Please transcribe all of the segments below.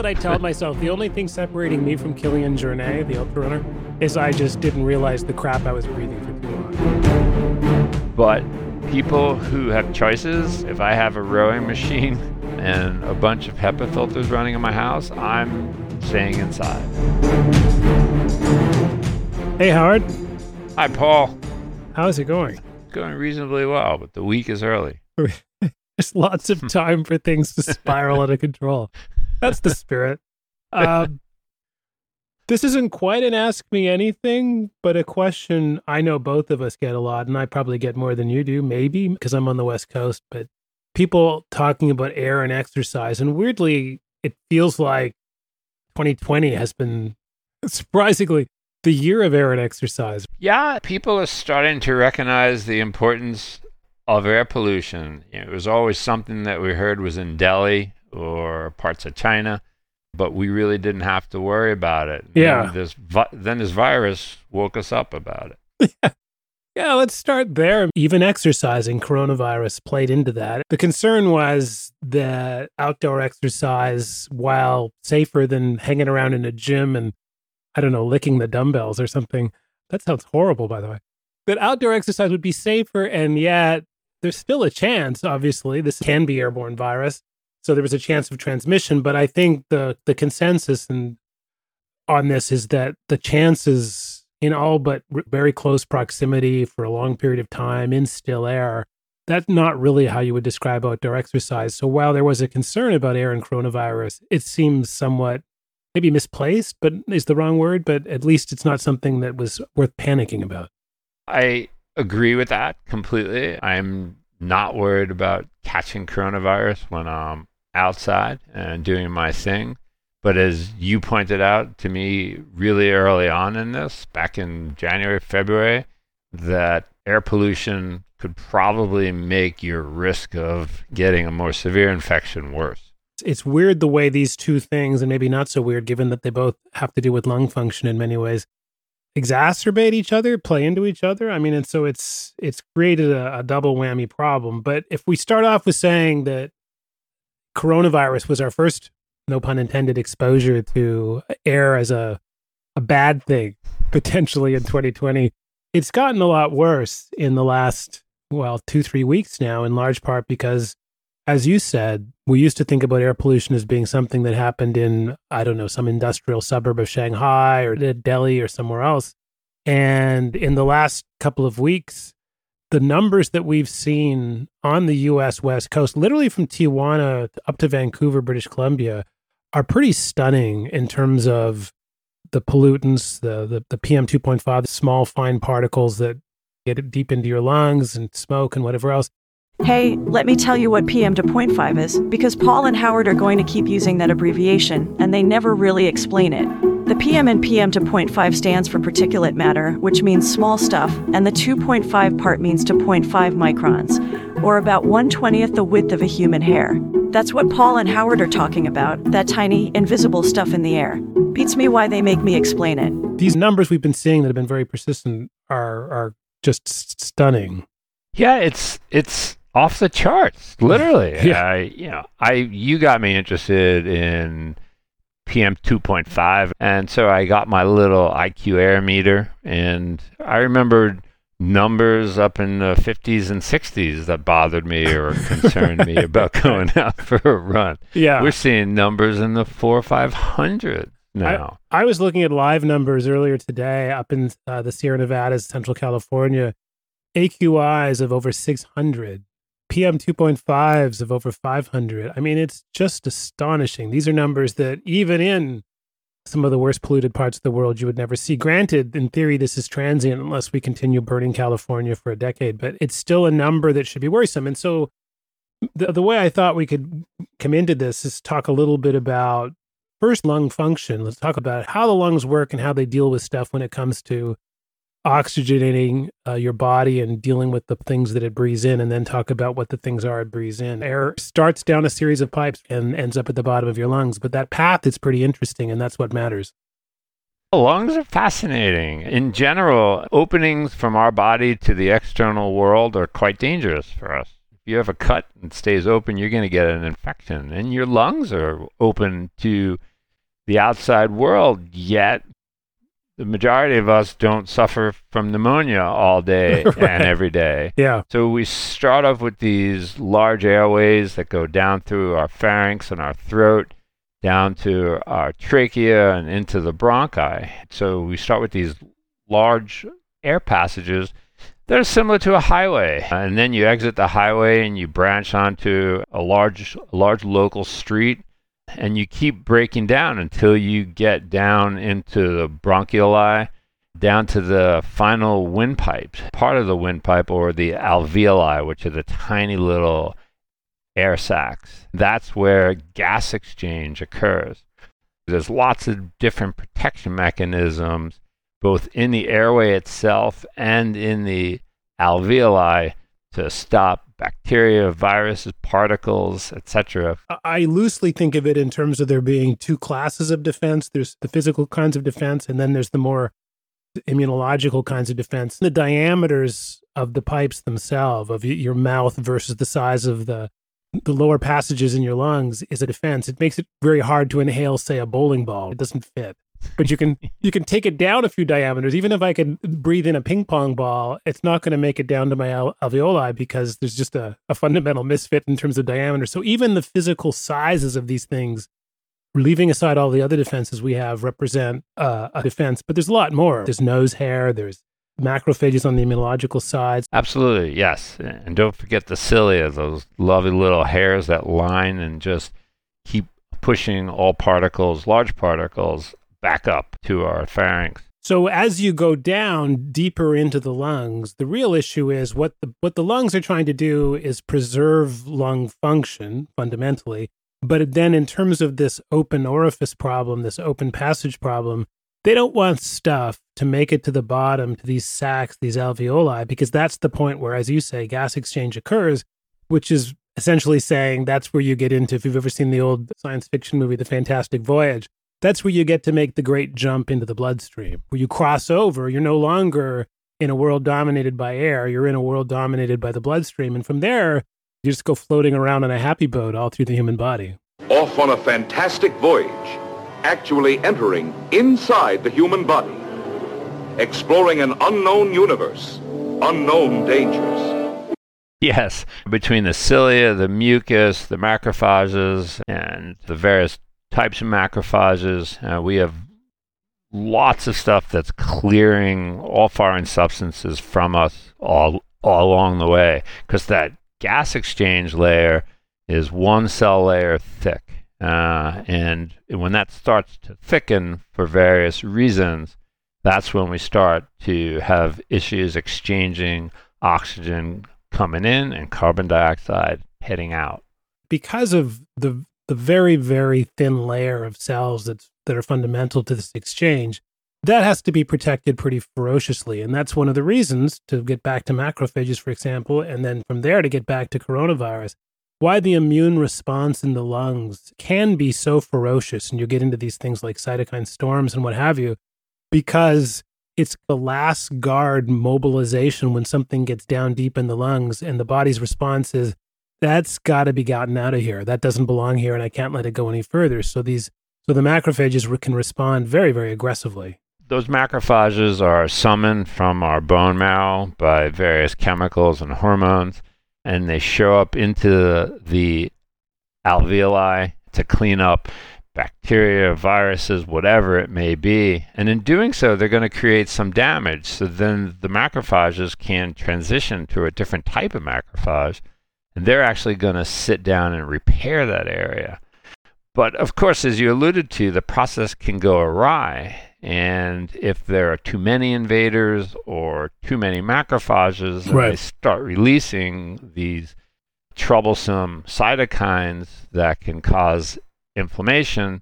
what I tell myself. The only thing separating me from Kilian Jornet, the ultra runner, is I just didn't realize the crap I was breathing for too long. But people who have choices, if I have a rowing machine and a bunch of HEPA filters running in my house, I'm staying inside. Hey, Howard. Hi, Paul. How's it going? Going reasonably well, but the week is early. There's lots of time for things to spiral out of control. That's the spirit. Um, this isn't quite an ask me anything, but a question I know both of us get a lot, and I probably get more than you do, maybe because I'm on the West Coast. But people talking about air and exercise, and weirdly, it feels like 2020 has been surprisingly the year of air and exercise. Yeah, people are starting to recognize the importance of air pollution. It was always something that we heard was in Delhi or parts of China, but we really didn't have to worry about it. Yeah. Then this, vi- then this virus woke us up about it. Yeah, let's start there. Even exercising, coronavirus played into that. The concern was that outdoor exercise, while safer than hanging around in a gym and, I don't know, licking the dumbbells or something, that sounds horrible, by the way. That outdoor exercise would be safer, and yet there's still a chance, obviously, this can be airborne virus. So there was a chance of transmission, but I think the the consensus and on this is that the chances in all but r- very close proximity for a long period of time in still air, that's not really how you would describe outdoor exercise. So while there was a concern about air and coronavirus, it seems somewhat maybe misplaced, but is the wrong word, but at least it's not something that was worth panicking about. I agree with that completely. I'm not worried about catching coronavirus when I'm outside and doing my thing. But as you pointed out to me really early on in this, back in January, February, that air pollution could probably make your risk of getting a more severe infection worse. It's weird the way these two things, and maybe not so weird given that they both have to do with lung function in many ways, exacerbate each other, play into each other. I mean, and so it's it's created a, a double whammy problem. But if we start off with saying that coronavirus was our first, no pun intended, exposure to air as a a bad thing potentially in 2020, it's gotten a lot worse in the last well two three weeks now, in large part because. As you said, we used to think about air pollution as being something that happened in, I don't know, some industrial suburb of Shanghai or Delhi or somewhere else. And in the last couple of weeks, the numbers that we've seen on the US West Coast, literally from Tijuana up to Vancouver, British Columbia, are pretty stunning in terms of the pollutants, the, the, the PM 2.5, the small, fine particles that get deep into your lungs and smoke and whatever else. Hey, let me tell you what PM 2.5 is, because Paul and Howard are going to keep using that abbreviation, and they never really explain it. The PM and PM 2.5 stands for particulate matter, which means small stuff, and the 2.5 part means to 0.5 microns, or about 120th the width of a human hair. That's what Paul and Howard are talking about, that tiny, invisible stuff in the air. Beats me why they make me explain it. These numbers we've been seeing that have been very persistent are are just s- stunning. Yeah, it's it's off the charts, literally. Yeah. I, you know, I you got me interested in PM 2.5, and so I got my little IQAir meter, and I remembered numbers up in the 50s and 60s that bothered me or concerned me about going out for a run. Yeah. We're seeing numbers in the four or five hundred now. I was looking at live numbers earlier today up in uh, the Sierra Nevadas, Central California. AQIs of over 600, PM 2.5s of over 500. I mean, it's just astonishing. These are numbers that even in some of the worst polluted parts of the world you would never see. Granted, in theory, this is transient unless we continue burning California for a decade, but it's still a number that should be worrisome. And so the, the way I thought we could come into this is talk a little bit about first lung function. Let's talk about how the lungs work and how they deal with stuff when it comes to oxygenating uh, your body and dealing with the things that it breathes in, and then talk about what the things are it breathes in. Air starts down a series of pipes and ends up at the bottom of your lungs, but that path is pretty interesting, and that's what matters. Lungs are fascinating. In general, openings from our body to the external world are quite dangerous for us. If you have a cut and stays open, you're going to get an infection. And your lungs are open to the outside world, yet the majority of us don't suffer from pneumonia all day Right. and every day. Yeah. So we start off with these large airways that go down through our pharynx and our throat, down to our trachea and into the bronchi. So we start with these large air passages that are similar to a highway. And then you exit the highway and you branch onto a large large local street and you keep breaking down until you get down into the bronchioli down to the final windpipes, part of the windpipe or the alveoli, which are the tiny little air sacs. That's where gas exchange occurs. There's lots of different protection mechanisms, both in the airway itself and in the alveoli, to stop bacteria, viruses, particles, etc. I- loosely think of it in terms of there being two classes of defense. There's the physical kinds of defense, and then there's the more immunological kinds of defense. The diameters of the pipes themselves, of your mouth versus the size of the the lower passages in your lungs, is a defense. It makes it very hard to inhale, say, a bowling ball. It doesn't fit. But you can you can take it down a few diameters. Even if I could breathe in a ping pong ball, it's not going to make it down to my al- alveoli because there's just a, a fundamental misfit in terms of diameter. So even the physical sizes of these things, leaving aside all the other defenses we have, represent uh, a defense. But there's a lot more. There's nose hair. There's macrophages on the immunological side. Absolutely, yes. And don't forget the cilia, those lovely little hairs that line and just keep pushing all particles, large particles, back up to our pharynx. So as you go down deeper into the lungs, the real issue is what the what the lungs are trying to do is preserve lung function fundamentally. But then in terms of this open orifice problem, this open passage problem, they don't want stuff to make it to the bottom to these sacs, these alveoli, because that's the point where, as you say, gas exchange occurs, which is essentially saying that's where you get into if you've ever seen the old science fiction movie, The Fantastic Voyage that's where you get to make the great jump into the bloodstream, where you cross over. You're no longer in a world dominated by air, you're in a world dominated by the bloodstream. And from there, you just go floating around on a happy boat all through the human body. Off on a fantastic voyage, actually entering inside the human body, exploring an unknown universe, unknown dangers. Yes, between the cilia, the mucus, the macrophages, and the various types of macrophages, uh, we have lots of stuff that's clearing all foreign substances from us all, all along the way because that gas exchange layer is one cell layer thick. Uh, and when that starts to thicken for various reasons, that's when we start to have issues exchanging oxygen coming in and carbon dioxide heading out. Because of the the very, very thin layer of cells that that are fundamental to this exchange, that has to be protected pretty ferociously. And that's one of the reasons to get back to macrophages, for example, and then from there to get back to coronavirus, why the immune response in the lungs can be so ferocious. And you get into these things like cytokine storms and what have you, because it's the last guard mobilization when something gets down deep in the lungs and the body's response is that's got to be gotten out of here that doesn't belong here and i can't let it go any further so these so the macrophages re- can respond very very aggressively Those macrophages are summoned from our bone marrow by various chemicals and hormones, and they show up into the alveoli to clean up bacteria, viruses, whatever it may be. And in doing so, they're going to create some damage. So then the macrophages can transition to a different type of macrophage, and they're actually going to sit down and repair that area. But of course, as you alluded to, the process can go awry. And if there are too many invaders or too many macrophages, Right. they start releasing these troublesome cytokines that can cause inflammation,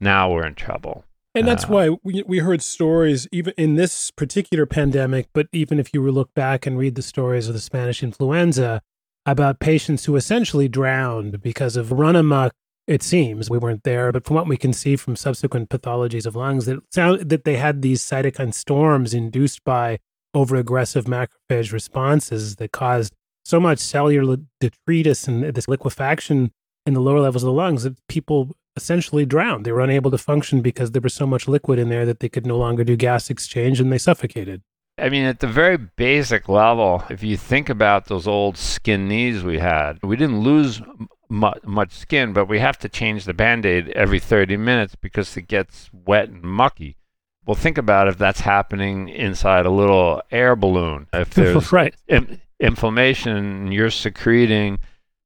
now we're in trouble. and that's Uh, why we, we heard stories even in this particular pandemic but even if you look back and read the stories of the spanish influenza about patients who essentially drowned because of run amok it seems we weren't there but from what we can see from subsequent pathologies of lungs that sound that they had these cytokine storms induced by overaggressive macrophage responses that caused so much cellular detritus and this liquefaction in the lower levels of the lungs that people essentially drowned. They were unable to function because there was so much liquid in there that they could no longer do gas exchange and they suffocated. I mean, at the very basic level, if you think about those old skin knees we had, we didn't lose mu- much skin, but we have to change the band aid every 30 minutes because it gets wet and mucky. Well, think about if that's happening inside a little air balloon. If there's right. in- inflammation, you're secreting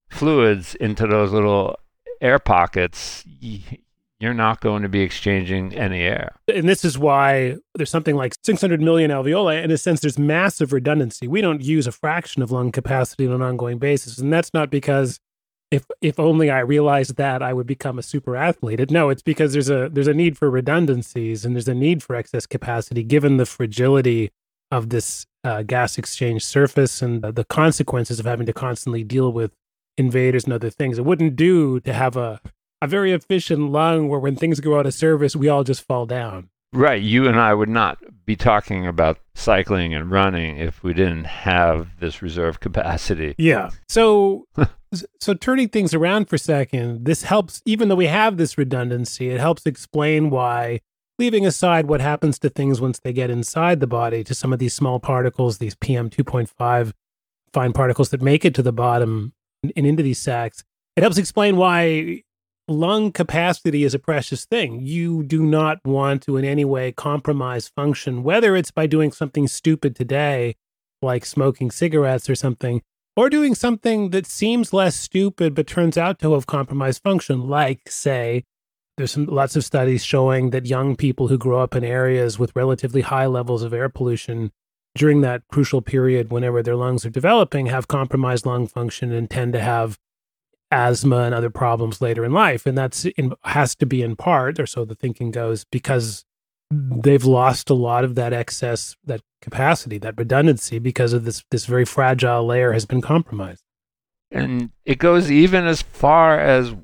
fluids into those little air pockets. y- You're not going to be exchanging any air. And this is why there's something like 600 million alveoli. In a sense, there's massive redundancy. We don't use a fraction of lung capacity on an ongoing basis. And that's not because if if only I realized that I would become a super athlete. No, it's because there's a there's a need for redundancies and there's a need for excess capacity given the fragility of this uh, gas exchange surface and the, the consequences of having to constantly deal with invaders and other things. It wouldn't do to have a a very efficient lung where when things go out of service, we all just fall down. Right. You and I would not be talking about cycling and running if we didn't have this reserve capacity. Yeah. So so turning things around for a second, this helps even though we have this redundancy, it helps explain why leaving aside what happens to things once they get inside the body to some of these small particles, these PM 2.5 fine particles that make it to the bottom and into these sacs, it helps explain why lung capacity is a precious thing. You do not want to in any way compromise function, whether it's by doing something stupid today, like smoking cigarettes or something, or doing something that seems less stupid but turns out to have compromised function, like, say, there's some lots of studies showing that young people who grow up in areas with relatively high levels of air pollution during that crucial period whenever their lungs are developing have compromised lung function and tend to have asthma and other problems later in life and that's in, has to be in part or so the thinking goes because they've lost a lot of that excess that capacity that redundancy because of this this very fragile layer has been compromised And it goes even as far as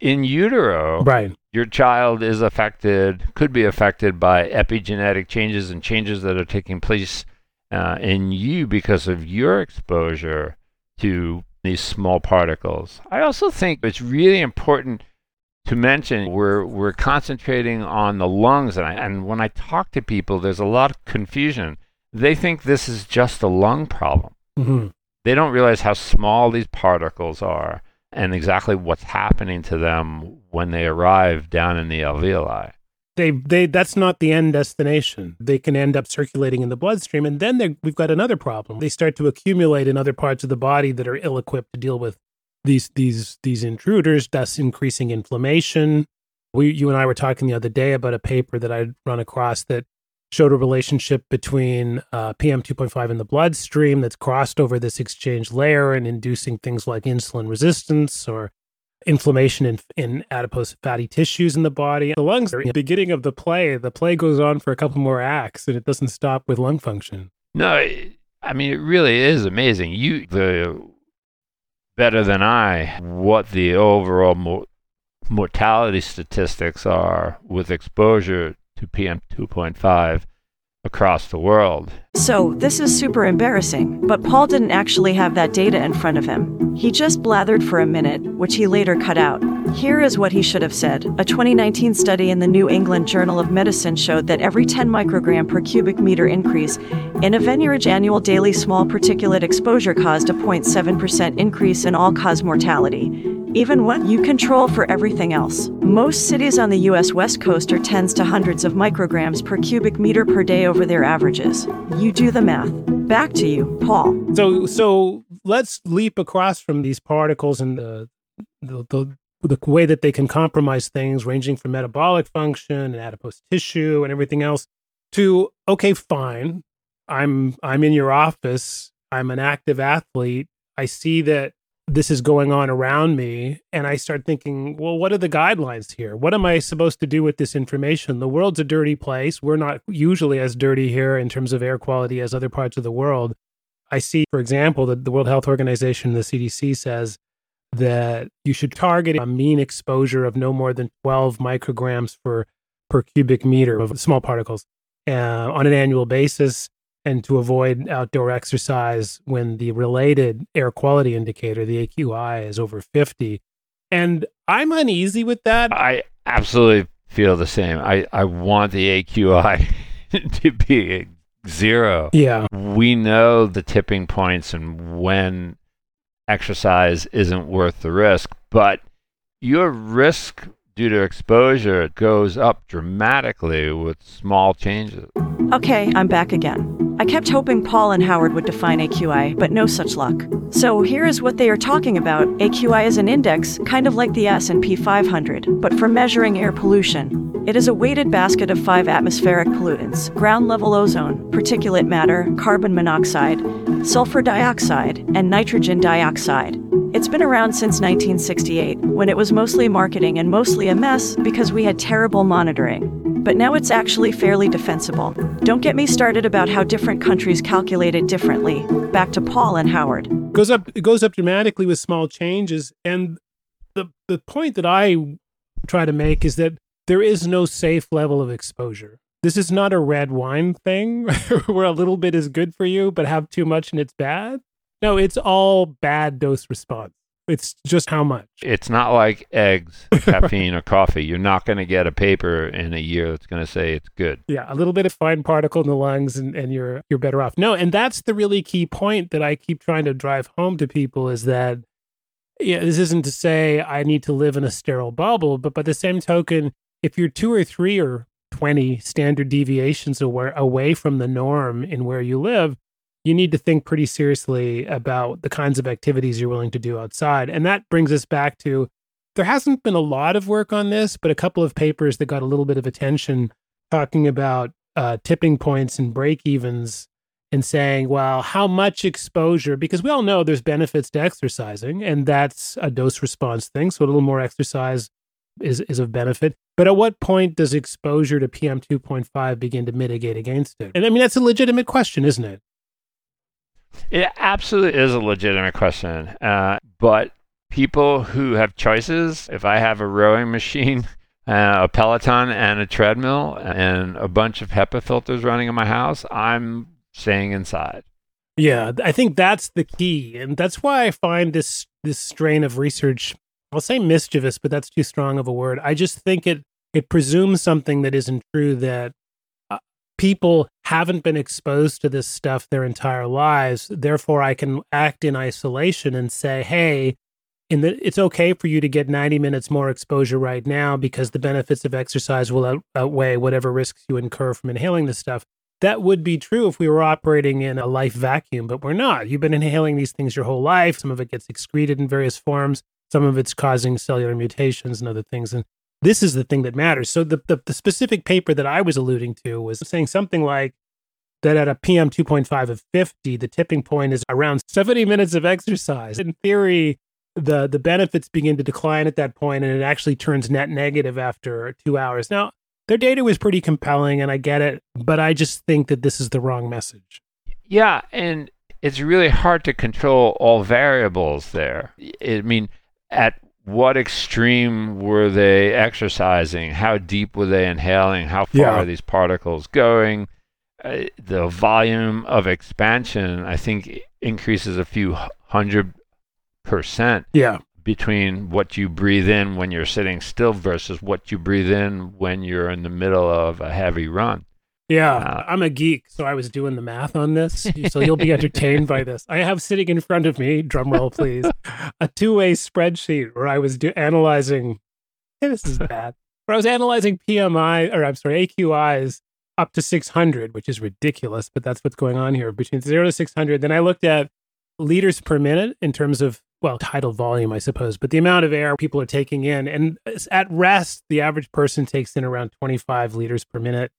in utero. right Your child is affected, could be affected by epigenetic changes and changes that are taking place uh, in you because of your exposure to these small particles. I also think it's really important to mention we're we're concentrating on the lungs, and, I, and when I talk to people, there's a lot of confusion. They think this is just a lung problem. hmm They don't realize how small these particles are and exactly what's happening to them when they arrive down in the alveoli. They they that's not the end destination. They can end up circulating in the bloodstream and then we've got another problem. They start to accumulate in other parts of the body that are ill equipped to deal with these these these intruders thus increasing inflammation. We you and i were talking the other day about a paper that i'd run across that showed a relationship between uh, pm 2.5 in the bloodstream that's crossed over this exchange layer and inducing things like insulin resistance or inflammation in, in adipose fatty tissues in the body. The lungs are in the beginning of the play. The play goes on for a couple more acts and it doesn't stop with lung function. No, I mean it really is amazing. You the better than I what the overall mo- mortality statistics are with exposure to PM 2.5 across the world. So, this is super embarrassing, but Paul didn't actually have that data in front of him. He just blathered for a minute, which he later cut out. Here is what he should have said. A 2019 study in the New England Journal of Medicine showed that every 10 microgram per cubic meter increase in a Venuridge annual daily small particulate exposure caused a 0.7% increase in all cause mortality. Even when you control for everything else. Most cities on the US West Coast are tens to hundreds of micrograms per cubic meter per day over their averages. You do the math. Back to you, Paul. So so let's leap across from these particles and the the, the the way that they can compromise things ranging from metabolic function and adipose tissue and everything else to okay fine i'm i'm in your office i'm an active athlete i see that this is going on around me and i start thinking well what are the guidelines here? What am i supposed to do with this information? The world's a dirty place. We're not usually as dirty here in terms of air quality as other parts of the world. I see for example that the world health organization the cdc says that you should target a mean exposure of no more than 12 micrograms per per cubic meter of small particles uh, on an annual basis and to avoid outdoor exercise when the related air quality indicator, the AQI, is over 50. And I'm uneasy with that. I absolutely feel the same. I, I want the AQI to be zero. Yeah. We know the tipping points and when exercise isn't worth the risk, but your risk due to exposure it goes up dramatically with small changes. Okay, I'm back again. I kept hoping Paul and Howard would define AQI, but no such luck. So here is what they are talking about. AQI is an index, kind of like the S&P 500, but for measuring air pollution. It is a weighted basket of five atmospheric pollutants ground level ozone, particulate matter, carbon monoxide, sulfur dioxide, and nitrogen dioxide. It's been around since 1968, when it was mostly marketing and mostly a mess because we had terrible monitoring. But now it's actually fairly defensible. Don't get me started about how different countries calculate it differently. Back to Paul and Howard. It goes up it goes up dramatically with small changes. And the the point that I try to make is that there is no safe level of exposure. This is not a red wine thing where a little bit is good for you, but have too much and it's bad. No, it's all bad dose response. It's just how much. It's not like eggs, caffeine, or coffee. You're not going to get a paper in a year that's going to say it's good. Yeah, a little bit of fine particle in the lungs and, and you're you're better off. No, and that's the really key point that I keep trying to drive home to people is that yeah, this isn't to say I need to live in a sterile bubble, but by the same token, if you're two or three or 20 standard deviations away, away from the norm in where you live, you need to think pretty seriously about the kinds of activities you're willing to do outside. And that brings us back to there hasn't been a lot of work on this, but a couple of papers that got a little bit of attention talking about uh, tipping points and break evens and saying, well, how much exposure? Because we all know there's benefits to exercising, and that's a dose response thing. So a little more exercise is, is of benefit. But at what point does exposure to PM 2.5 begin to mitigate against it? And I mean, that's a legitimate question, isn't it? It absolutely is a legitimate question. Uh, but people who have choices, if I have a rowing machine, uh, a Peloton, and a treadmill, and a bunch of HEPA filters running in my house, I'm staying inside. Yeah, I think that's the key, and that's why I find this this strain of research. I'll say mischievous, but that's too strong of a word. I just think it it presumes something that isn't true. That people haven't been exposed to this stuff their entire lives. Therefore, I can act in isolation and say, hey, it's okay for you to get 90 minutes more exposure right now because the benefits of exercise will out, outweigh whatever risks you incur from inhaling this stuff. That would be true if we were operating in a life vacuum, but we're not. You've been inhaling these things your whole life. Some of it gets excreted in various forms. Some of it's causing cellular mutations and other things. And this is the thing that matters. So the, the, the specific paper that I was alluding to was saying something like that at a PM 2.5 of 50, the tipping point is around 70 minutes of exercise. In theory, the the benefits begin to decline at that point and it actually turns net negative after two hours. Now, their data was pretty compelling and I get it, but I just think that this is the wrong message. Yeah, and it's really hard to control all variables there. I mean, at what extreme were they exercising? How deep were they inhaling? How far yeah. are these particles going? Uh, the volume of expansion, I think, increases a few hundred percent. Yeah. Between what you breathe in when you're sitting still versus what you breathe in when you're in the middle of a heavy run. Yeah, uh, I'm a geek, so I was doing the math on this. So you'll be entertained by this. I have sitting in front of me, drumroll please, a two-way spreadsheet where I was do- analyzing. Hey, this is bad. Where I was analyzing PMI, or I'm sorry, AQIs up to 600, which is ridiculous, but that's what's going on here between zero to 600. Then I looked at liters per minute in terms of well, tidal volume, I suppose, but the amount of air people are taking in. And at rest, the average person takes in around 25 liters per minute.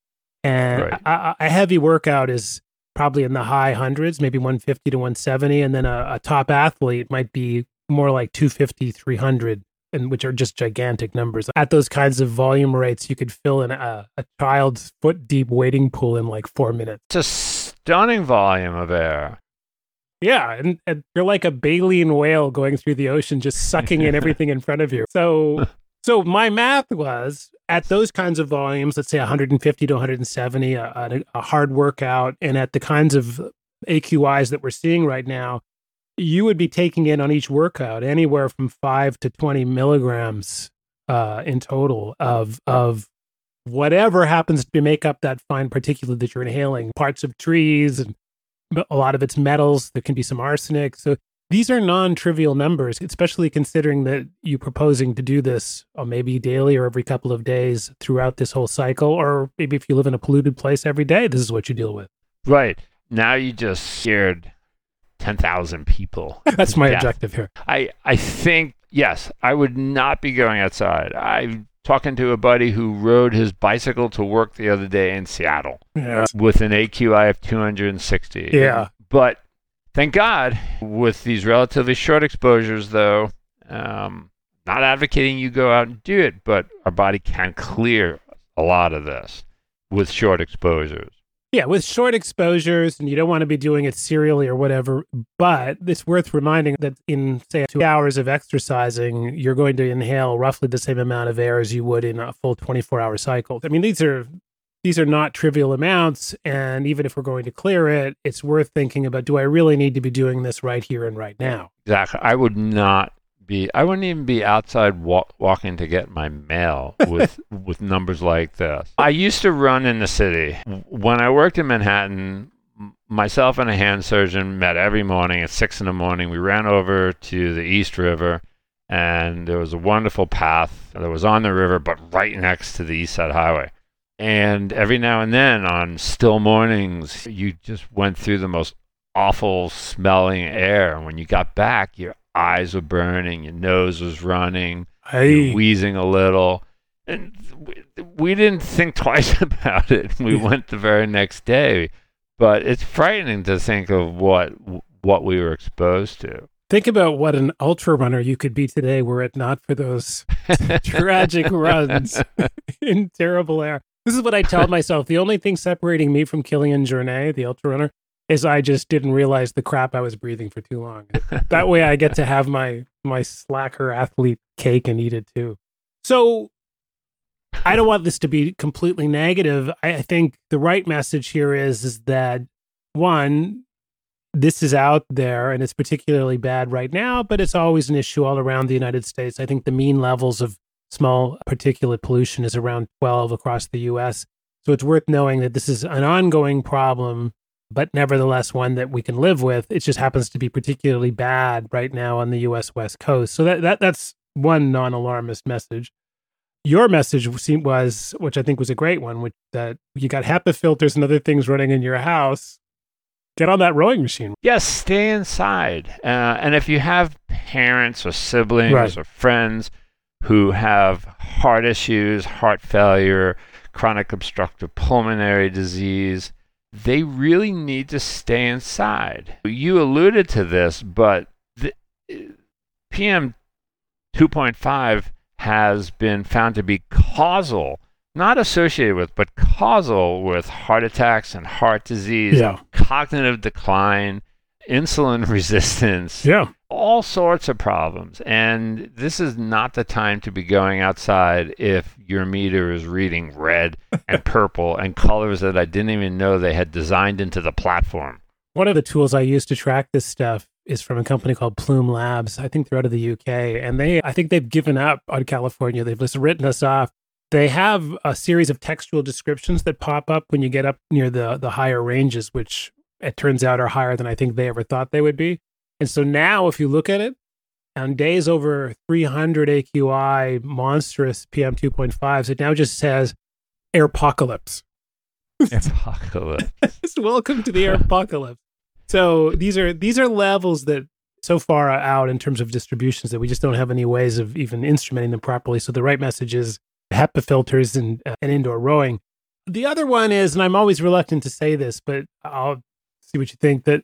And right. a, a, heavy workout is probably in the high hundreds, maybe 150 to 170. And then a, a top athlete might be more like 250, 300, and which are just gigantic numbers. At those kinds of volume rates, you could fill in a, a child's foot deep wading pool in like four minutes. It's a stunning volume of air. Yeah, and, and, you're like a baleen whale going through the ocean, just sucking in everything in front of you. So, so my math was at those kinds of volumes, let's say 150 to 170, a, a, hard workout, and at the kinds of AQIs that we're seeing right now, you would be taking in on each workout anywhere from five to 20 milligrams uh, in total of, of whatever happens to make up that fine particulate that you're inhaling, parts of trees and a lot of it's metals. There can be some arsenic. So these are non-trivial numbers, especially considering that you're proposing to do this or uh, maybe daily or every couple of days throughout this whole cycle, or maybe if you live in a polluted place every day, this is what you deal with. Right. Now you just scared 10,000 people. That's my objective here. I, I think, yes, I would not be going outside. I'm talking to a buddy who rode his bicycle to work the other day in Seattle yeah. with an AQI of 260. Yeah. But thank God, with these relatively short exposures, though, um, not advocating you go out and do it, but our body can clear a lot of this with short exposures. Yeah, with short exposures, and you don't want to be doing it serially or whatever. But it's worth reminding that in, say, two hours of exercising, you're going to inhale roughly the same amount of air as you would in a full 24 hour cycle. I mean, these are these are not trivial amounts. And even if we're going to clear it, it's worth thinking about do I really need to be doing this right here and right now? Exactly. I would not be I wouldn't even be outside walk, walking to get my mail with with numbers like this. I used to run in the city. When I worked in Manhattan, myself and a hand surgeon met every morning at six in the morning. We ran over to the East River, and there was a wonderful path that was on the river, but right next to the East Side Highway. And every now and then, on still mornings, you just went through the most awful smelling air. And when you got back, your eyes were burning, your nose was running, hey. wheezing a little. And we didn't think twice about it. We went the very next day. But it's frightening to think of what what we were exposed to. Think about what an ultra runner you could be today were it not for those tragic runs in terrible air. This is what I tell myself. The only thing separating me from Kilian Jornet, the ultra runner, is I just didn't realize the crap I was breathing for too long. that way I get to have my my slacker athlete cake and eat it too. So I don't want this to be completely negative. I, I think the right message here is is that one, this is out there and it's particularly bad right now, but it's always an issue all around the United States. I think the mean levels of small particulate pollution is around 12 across the US. So it's worth knowing that this is an ongoing problem but nevertheless one that we can live with. It just happens to be particularly bad right now on the U.S. West Coast. So that, that that's one non-alarmist message. Your message was, which I think was a great one, which that you got HEPA filters and other things running in your house. Get on that rowing machine. Yes, stay inside. Uh, and if you have parents or siblings right. or friends who have heart issues, heart failure, chronic obstructive pulmonary disease, they really need to stay inside. You alluded to this, but the, PM 2.5 has been found to be causal, not associated with, but causal with heart attacks and heart disease, yeah. cognitive decline, insulin resistance, yeah. All sorts of problems. And this is not the time to be going outside if your meter is reading red and purple and colors that I didn't even know they had designed into the platform. One of the tools I use to track this stuff is from a company called Plume Labs. I think they're out of the UK and they I think they've given up on California. They've just written us off. They have a series of textual descriptions that pop up when you get up near the the higher ranges, which it turns out are higher than I think they ever thought they would be. And so now, if you look at it, on days over 300 AQI, monstrous PM 2.5s, it now just says apocalypse. Apocalypse. Welcome to the air apocalypse. So these are these are levels that so far out in terms of distributions that we just don't have any ways of even instrumenting them properly. So the right message is HEPA filters and, uh, and indoor rowing. The other one is, and I'm always reluctant to say this, but I'll see what you think. That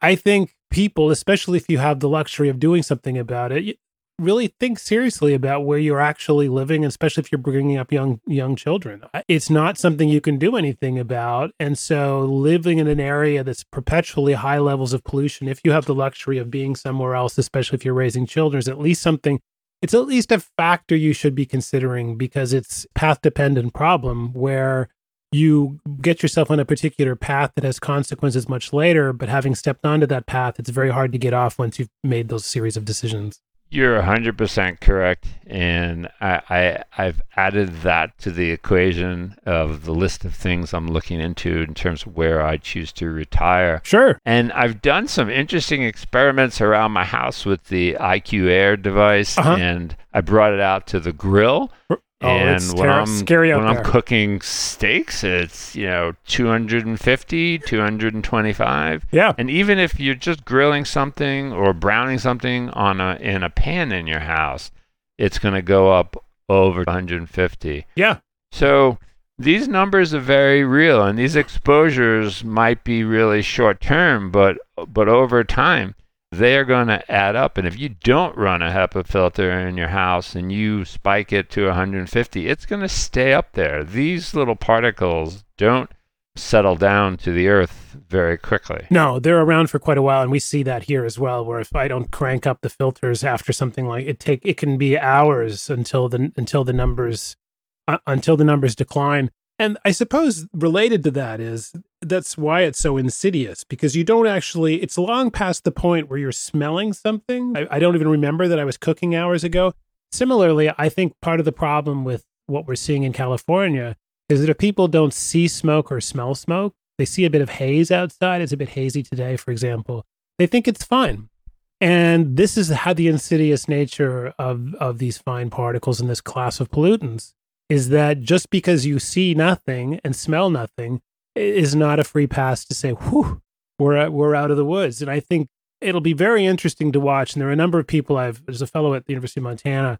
I think people, especially if you have the luxury of doing something about it, really think seriously about where you're actually living, especially if you're bringing up young young children. It's not something you can do anything about, and so living in an area that's perpetually high levels of pollution, if you have the luxury of being somewhere else, especially if you're raising children, is at least something. It's at least a factor you should be considering because it's path dependent problem where you get yourself on a particular path that has consequences much later, but having stepped onto that path, it's very hard to get off once you've made those series of decisions. You're 100% correct. And I, I, have added that to the equation of the list of things I'm looking into in terms of where I choose to retire. Sure. And I've done some interesting experiments around my house with the IQAir device. Uh-huh. And I brought it out to the grill. Oh, and when I'm scary when I'm cooking steaks, it's you know 250, 225. Yeah. And even if you're just grilling something or browning something on a in a pan in your house, it's going to go up over 150. Yeah. So these numbers are very real, and these exposures might be really short term, but but over time they are going to add up. And if you don't run a HEPA filter in your house and you spike it to 150, it's going to stay up there. These little particles don't settle down to the earth very quickly. No, they're around for quite a while and we see that here as well where if I don't crank up the filters after something like it take it can be hours until the until the numbers uh, until the numbers decline. And I suppose related to that is that's why it's so insidious because you don't actually, it's long past the point where you're smelling something. I, I, don't even remember that I was cooking hours ago. Similarly, I think part of the problem with what we're seeing in California is that if people don't see smoke or smell smoke, they see a bit of haze outside. It's a bit hazy today, for example. They think it's fine. And this is how the insidious nature of, of these fine particles in this class of pollutants is that just because you see nothing and smell nothing is not a free pass to say, whew, we're, we're out of the woods. And I think it'll be very interesting to watch. And there are a number of people I've, there's a fellow at the University of Montana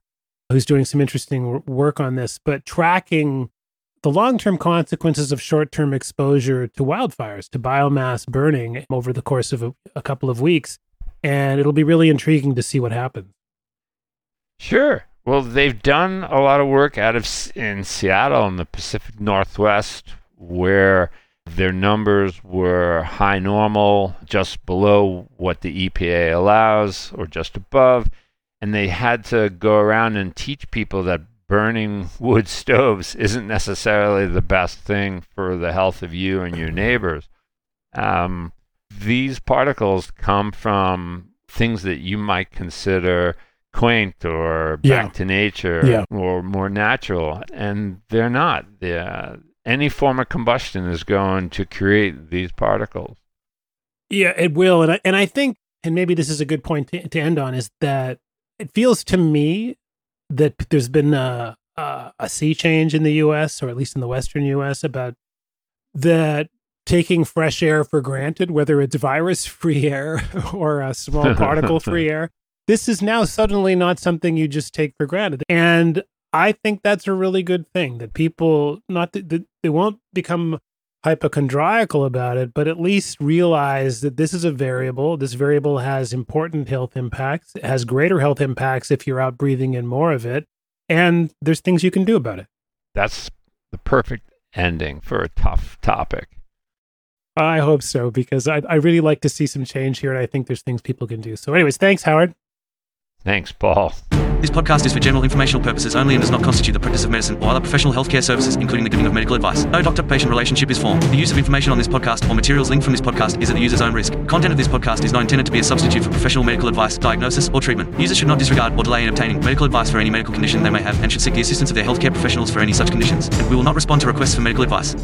who's doing some interesting work on this, but tracking the long term consequences of short term exposure to wildfires, to biomass burning over the course of a, a couple of weeks. And it'll be really intriguing to see what happens. Sure. Well, they've done a lot of work out of in Seattle in the Pacific Northwest, where their numbers were high normal, just below what the EPA allows, or just above, and they had to go around and teach people that burning wood stoves isn't necessarily the best thing for the health of you and your neighbors. Um, these particles come from things that you might consider quaint or back yeah. to nature yeah. or more natural, and they're not. They're, uh, any form of combustion is going to create these particles. Yeah, it will, and I, and I think, and maybe this is a good point to, to end on, is that it feels to me that there's been a, a, a sea change in the U.S. or at least in the Western U.S. about that taking fresh air for granted, whether it's virus free air or a small particle free air, this is now suddenly not something you just take for granted. And I think that's a really good thing that people not that, they won't become hypochondriacal about it, but at least realize that this is a variable. This variable has important health impacts. It has greater health impacts if you're out breathing in more of it. And there's things you can do about it. That's the perfect ending for a tough topic. I hope so, because I, I really like to see some change here. And I think there's things people can do. So, anyways, thanks, Howard. Thanks, Paul. This podcast is for general informational purposes only and does not constitute the practice of medicine or other professional healthcare services, including the giving of medical advice. No doctor patient relationship is formed. The use of information on this podcast or materials linked from this podcast is at the user's own risk. Content of this podcast is not intended to be a substitute for professional medical advice, diagnosis, or treatment. Users should not disregard or delay in obtaining medical advice for any medical condition they may have and should seek the assistance of their healthcare professionals for any such conditions. And we will not respond to requests for medical advice.